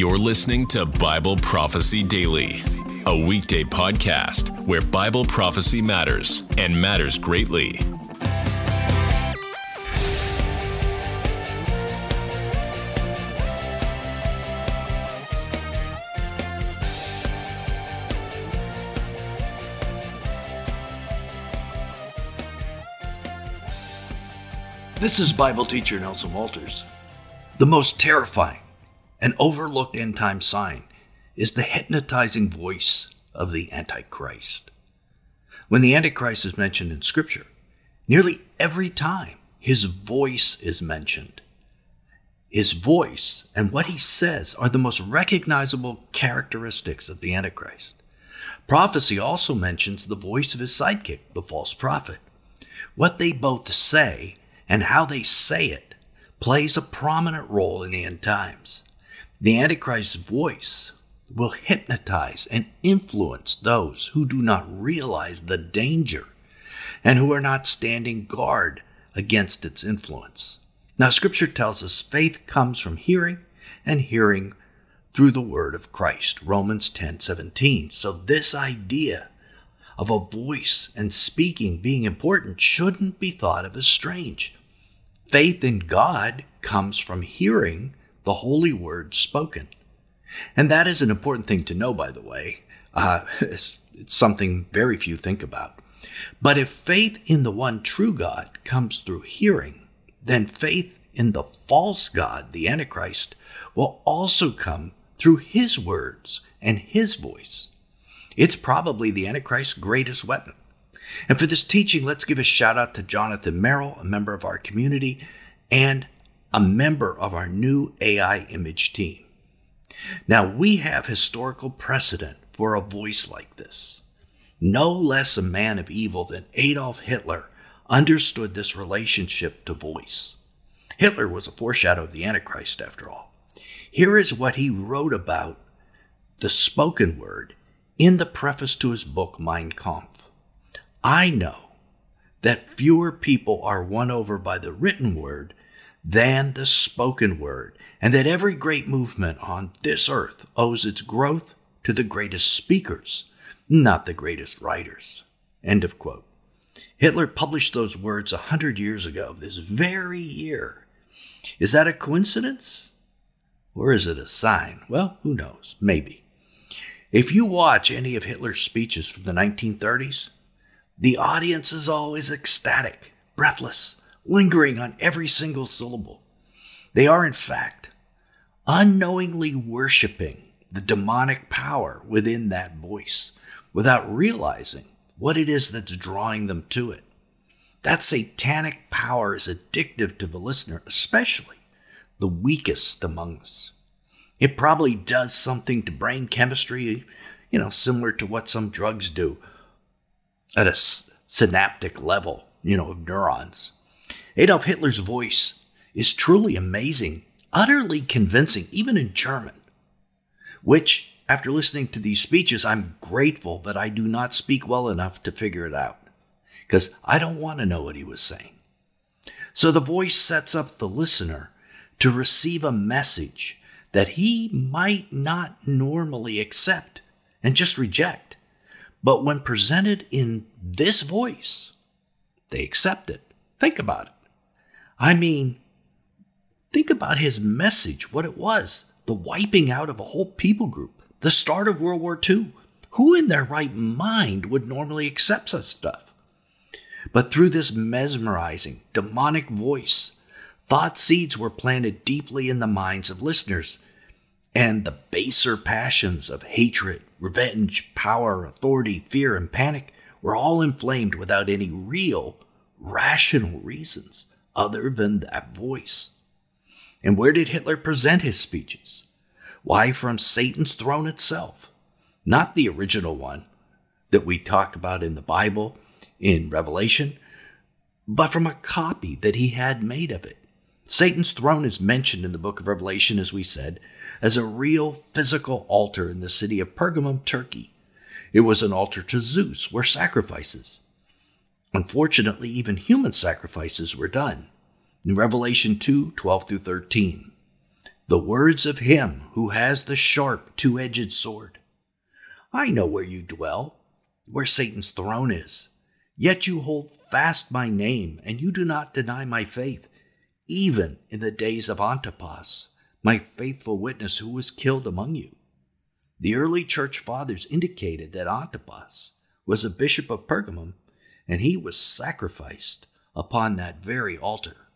You're listening to Bible Prophecy Daily, a weekday podcast where Bible prophecy matters and matters greatly. This is Bible teacher Nelson Walters. The most terrifying and overlooked end time sign is the hypnotizing voice of the Antichrist. When the Antichrist is mentioned in Scripture, nearly every time his voice is mentioned. His voice and what he says are the most recognizable characteristics of the Antichrist. Prophecy also mentions the voice of his sidekick, the false prophet. What they both say and how they say it plays a prominent role in the end times. The Antichrist's voice will hypnotize and influence those who do not realize the danger and who are not standing guard against its influence. Now, Scripture tells us faith comes from hearing, and hearing through the word of Christ. Romans 10 17. So, this idea of a voice and speaking being important shouldn't be thought of as strange. Faith in God comes from hearing the holy word spoken. And that is an important thing to know, by the way. Uh, it's, it's something very few think about. But if faith in the one true God comes through hearing, then faith in the false God, the Antichrist, will also come through his words and his voice. It's probably the Antichrist's greatest weapon. And for this teaching, let's give a shout out to Jonathan Merrill, a member of our community and a member of our new AI image team. Now, we have historical precedent for a voice like this. No less a man of evil than Adolf Hitler understood this relationship to voice. Hitler was a foreshadow of the Antichrist, after all. Here is what he wrote about the spoken word in the preface to his book, Mein Kampf. I know that fewer people are won over by the written word than the spoken word, and that every great movement on this earth owes its growth to the greatest speakers, not the greatest writers. End of quote. Hitler published those words a hundred years ago, this very year. Is that a coincidence? Or is it a sign? Well, who knows? Maybe. If you watch any of Hitler's speeches from the 1930s, the audience is always ecstatic, breathless, lingering on every single syllable. They are, in fact, unknowingly worshiping the demonic power within that voice without realizing what it is that's drawing them to it. That satanic power is addictive to the listener, especially the weakest among us. It probably does something to brain chemistry, you know, similar to what some drugs do at a synaptic level, you know, of neurons. Adolf Hitler's voice is truly amazing, utterly convincing, even in German, which, after listening to these speeches, I'm grateful that I do not speak well enough to figure it out, because I don't want to know what he was saying. So the voice sets up the listener to receive a message that he might not normally accept and just reject. But when presented in this voice, they accept it. Think about it. I mean, think about his message, what it was the wiping out of a whole people group, the start of World War II. Who in their right mind would normally accept such stuff? But through this mesmerizing, demonic voice, thought seeds were planted deeply in the minds of listeners, and the baser passions of hatred, revenge, power, authority, fear, and panic were all inflamed without any real, rational reasons other than that voice. And where did Hitler present his speeches? Why, from Satan's throne itself, not the original one that we talk about in the Bible, in Revelation, but from a copy that he had made of it. Satan's throne is mentioned in the book of Revelation, as we said, as a real physical altar in the city of Pergamum, Turkey. It was an altar to Zeus where sacrifices, Unfortunately, even human sacrifices were done in Revelation 2 12 through 13. the words of him who has the sharp, two edged sword. I know where you dwell, where Satan's throne is. Yet you hold fast my name, and you do not deny my faith, even in the days of Antipas, my faithful witness who was killed among you. The early church fathers indicated that Antipas was a bishop of Pergamum, and he was sacrificed upon that very altar.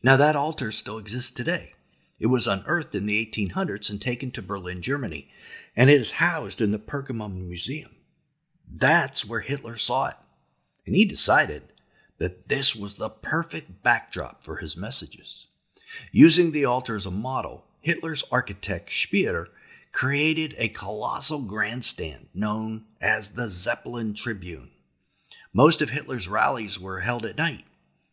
Now, that altar still exists today. It was unearthed in the 1800s and taken to Berlin, Germany, and it is housed in the Pergamum Museum. That's where Hitler saw it, and he decided that this was the perfect backdrop for his messages. Using the altar as a model, Hitler's architect Speer created a colossal grandstand known as the Zeppelin Tribune. Most of Hitler's rallies were held at night.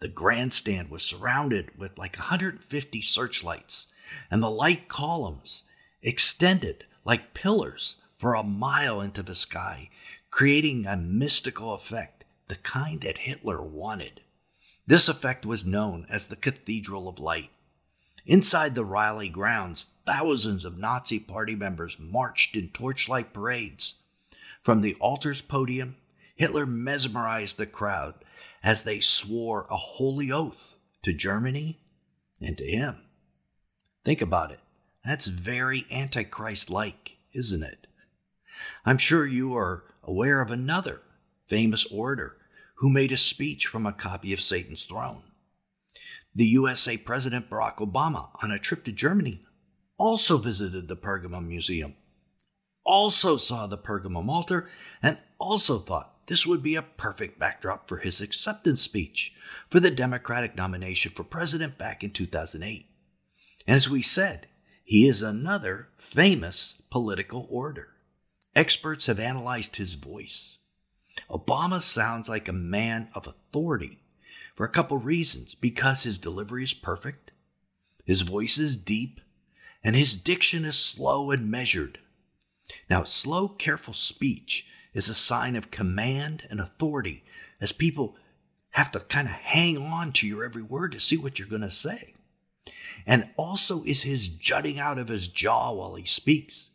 The grandstand was surrounded with like 150 searchlights, and the light columns extended like pillars for a mile into the sky, creating a mystical effect, the kind that Hitler wanted. This effect was known as the Cathedral of Light. Inside the rally grounds, thousands of Nazi party members marched in torchlight parades. From the altar's podium, Hitler mesmerized the crowd as they swore a holy oath to Germany and to him. Think about it. That's very Antichrist like, isn't it? I'm sure you are aware of another famous orator who made a speech from a copy of Satan's throne. The USA President Barack Obama, on a trip to Germany, also visited the Pergamum Museum, also saw the Pergamum altar, and also thought this would be a perfect backdrop for his acceptance speech for the Democratic nomination for president back in 2008. And as we said, he is another famous political orator. Experts have analyzed his voice. Obama sounds like a man of authority for a couple reasons because his delivery is perfect, his voice is deep, and his diction is slow and measured. Now, slow, careful speech is a sign of command and authority as people have to kind of hang on to your every word to see what you're going to say. And also is his jutting out of his jaw while he speaks.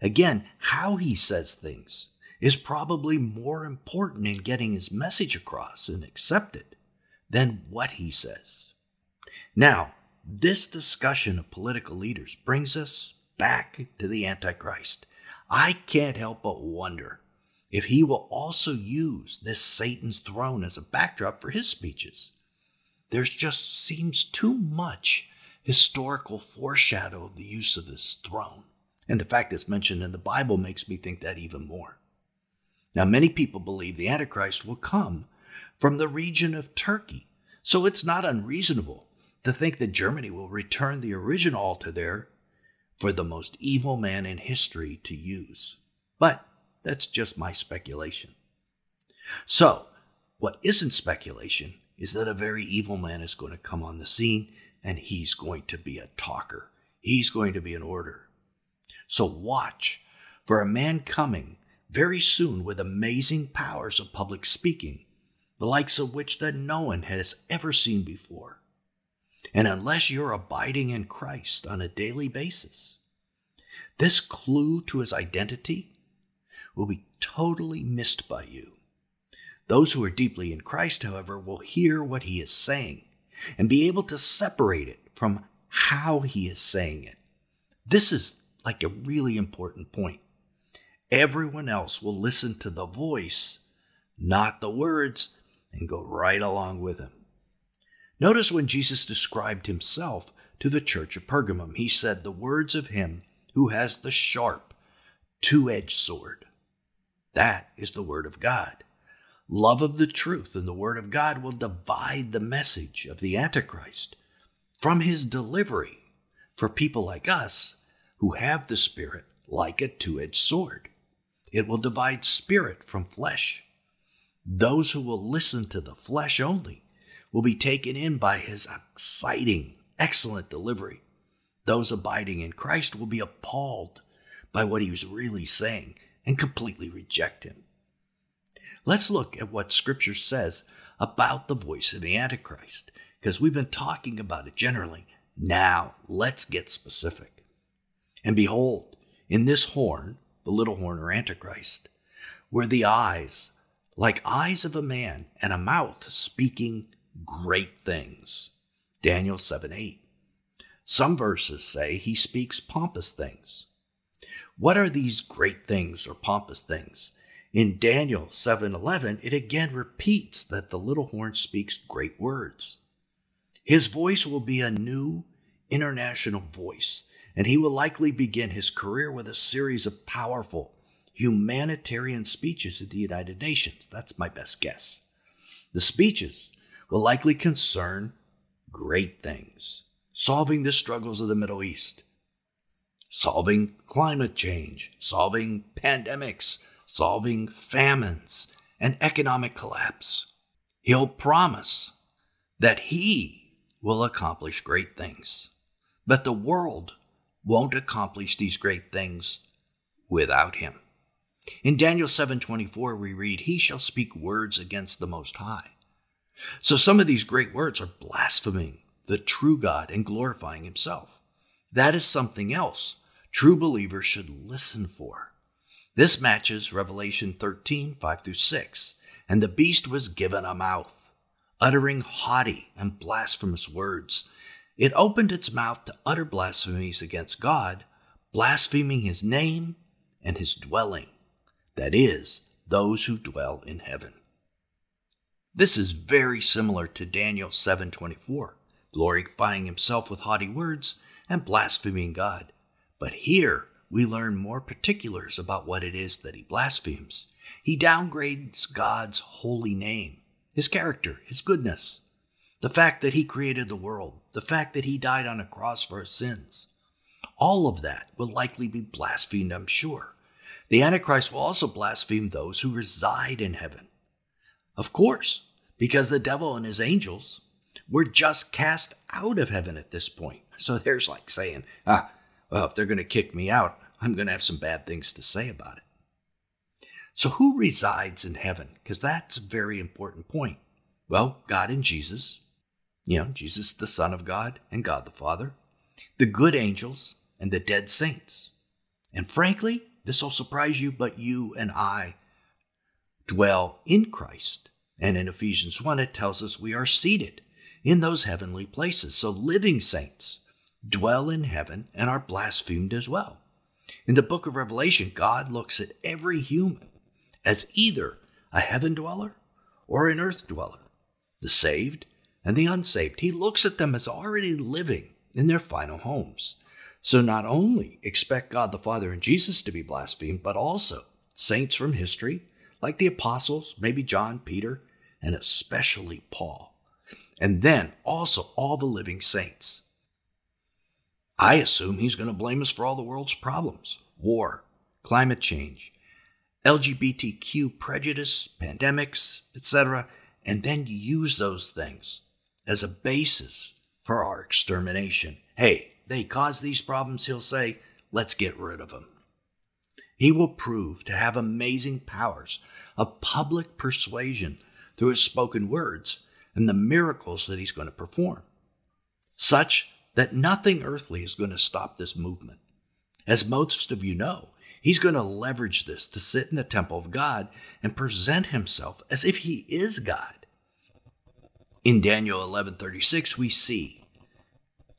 Again, how he says things is probably more important in getting his message across and accepted than what he says. Now, this discussion of political leaders brings us back to the Antichrist. I can't help but wonder if he will also use this Satan's throne as a backdrop for his speeches. There just seems too much historical foreshadow of the use of this throne. And the fact it's mentioned in the Bible makes me think that even more. Now, many people believe the Antichrist will come from the region of Turkey. So it's not unreasonable to think that Germany will return the original altar there for the most evil man in history to use. But that's just my speculation. So, what isn't speculation is that a very evil man is going to come on the scene and he's going to be a talker. He's going to be an order. So, watch for a man coming very soon with amazing powers of public speaking the likes of which that no one has ever seen before. And unless you're abiding in Christ on a daily basis, this clue to his identity will be totally missed by you. Those who are deeply in Christ, however, will hear what he is saying and be able to separate it from how he is saying it. This is like a really important point. Everyone else will listen to the voice, not the words, and go right along with him. Notice when Jesus described himself to the church of Pergamum, he said, The words of him who has the sharp, two edged sword. That is the word of God. Love of the truth and the word of God will divide the message of the Antichrist from his delivery for people like us who have the Spirit like a two edged sword. It will divide spirit from flesh those who will listen to the flesh only will be taken in by his exciting, excellent delivery. Those abiding in Christ will be appalled by what he was really saying and completely reject him. Let's look at what Scripture says about the voice of the Antichrist, because we've been talking about it generally, Now, let's get specific. And behold, in this horn, the little horn or Antichrist, were the eyes, like eyes of a man, and a mouth speaking great things. Daniel 7 8. Some verses say he speaks pompous things. What are these great things or pompous things? In Daniel 7:11, it again repeats that the little horn speaks great words. His voice will be a new international voice, and he will likely begin his career with a series of powerful humanitarian speeches at the United Nations. That's my best guess. The speeches will likely concern great things, solving the struggles of the Middle East, solving climate change, solving pandemics, solving famines, and economic collapse. He'll promise that he will accomplish great things. But the world won't accomplish these great things without him. In Daniel 7:24 we read, "He shall speak words against the most high." So some of these great words are blaspheming the true God and glorifying himself. That is something else true believers should listen for. This matches Revelation 13, 5 through 6. And the beast was given a mouth uttering haughty and blasphemous words. It opened its mouth to utter blasphemies against God, blaspheming his name and his dwelling, that is, those who dwell in heaven. This is very similar to Daniel 7:24, glorifying himself with haughty words and blaspheming God. But here we learn more particulars about what it is that he blasphemes. He downgrades God's holy name his character, his goodness, the fact that he created the world, the fact that he died on a cross for our sins. All of that will likely be blasphemed, I'm sure. The Antichrist will also blaspheme those who reside in heaven. Of course, because the devil and his angels were just cast out of heaven at this point. So there's like saying, ah, well, if they're going to kick me out, I'm going to have some bad things to say about it. So, who resides in heaven? Because that's a very important point. Well, God and Jesus, you know, Jesus, the Son of God, and God the Father, the good angels, and the dead saints. And frankly, this will surprise you, but you and I dwell in Christ. And in Ephesians 1, it tells us we are seated in those heavenly places. So, living saints dwell in heaven and are blasphemed as well. In the book of Revelation, God looks at every human as either a heaven dweller or an earth dweller, the saved and the unsaved. He looks at them as already living in their final homes. So not only expect God the Father and Jesus to be blasphemed, but also saints from history, like the apostles, maybe John, Peter, and especially Paul. And then also all the living saints. I assume he's going to blame us for all the world's problems war, climate change, LGBTQ prejudice, pandemics, etc., and then use those things as a basis for our extermination. Hey, they caused these problems, he'll say, let's get rid of them. He will prove to have amazing powers of public persuasion through his spoken words and the miracles that he's going to perform, such that nothing earthly is going to stop this movement. As most of you know, He's going to leverage this to sit in the temple of God and present himself as if he is God. In Daniel 11:36 we see,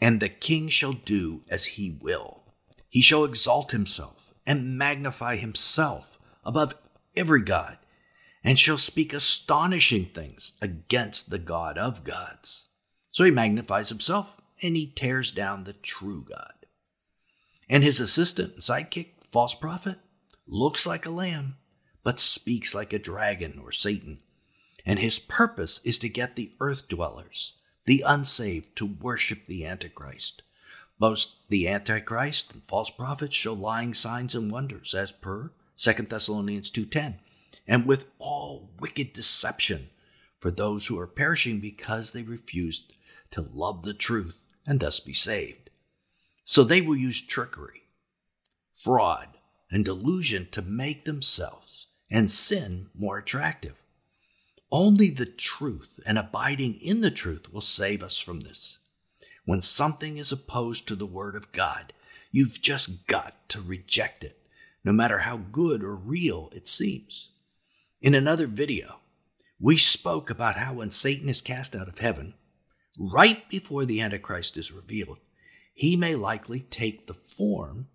"And the king shall do as he will. He shall exalt himself and magnify himself above every god, and shall speak astonishing things against the God of gods." So he magnifies himself and he tears down the true God. And his assistant sidekick false prophet looks like a lamb, but speaks like a dragon or Satan. And his purpose is to get the earth dwellers, the unsaved, to worship the Antichrist. Both the Antichrist and false prophets show lying signs and wonders, as per 2 Thessalonians 2.10, and with all wicked deception for those who are perishing because they refused to love the truth and thus be saved. So they will use trickery, fraud, and delusion to make themselves and sin more attractive. Only the truth and abiding in the truth will save us from this. When something is opposed to the Word of God, you've just got to reject it, no matter how good or real it seems. In another video, we spoke about how when Satan is cast out of heaven, right before the Antichrist is revealed, he may likely take the form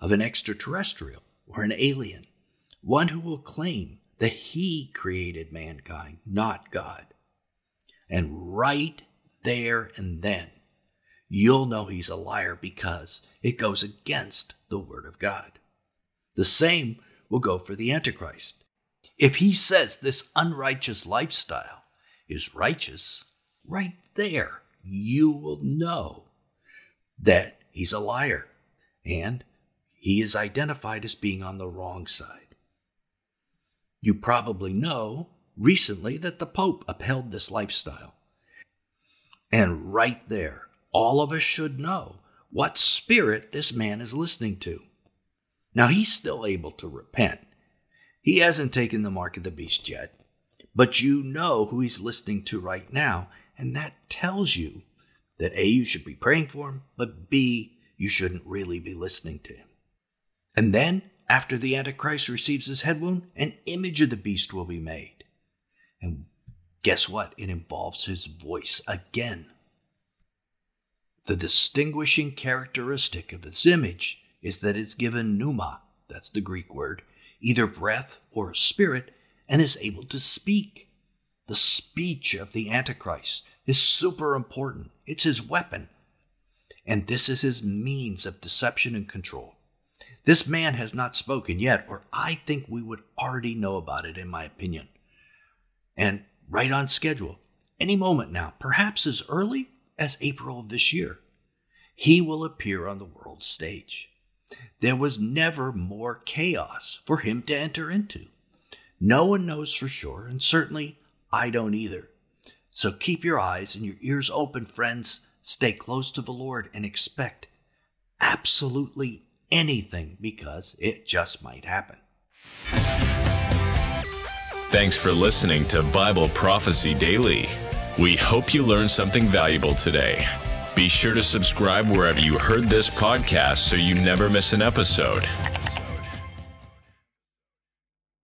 of an extraterrestrial or an alien, one who will claim that he created mankind, not God. And right there and then, you'll know he's a liar because it goes against the Word of God. The same will go for the Antichrist. If he says this unrighteous lifestyle is righteous, right there, you will know that he's a liar and he is identified as being on the wrong side. You probably know recently that the Pope upheld this lifestyle. And right there, all of us should know what spirit this man is listening to. Now, he's still able to repent. He hasn't taken the mark of the beast yet, but you know who he's listening to right now, and that tells you that A, you should be praying for him, but B, you shouldn't really be listening to him. And then, after the Antichrist receives his head wound, an image of the beast will be made. And guess what? It involves his voice again. The distinguishing characteristic of this image is that it's given pneuma, that's the Greek word, either breath or a spirit, and is able to speak. The speech of the Antichrist is super important. It's his weapon. And this is his means of deception and control. This man has not spoken yet, or I think we would already know about it, in my opinion. And right on schedule, any moment now, perhaps as early as April of this year, he will appear on the world stage. There was never more chaos for him to enter into. No one knows for sure, and certainly I don't either. So keep your eyes and your ears open, friends. Stay close to the Lord and expect absolutely anything because it just might happen. Thanks for listening to Bible Prophecy Daily. We hope you learned something valuable today. Be sure to subscribe wherever you heard this podcast so you never miss an episode.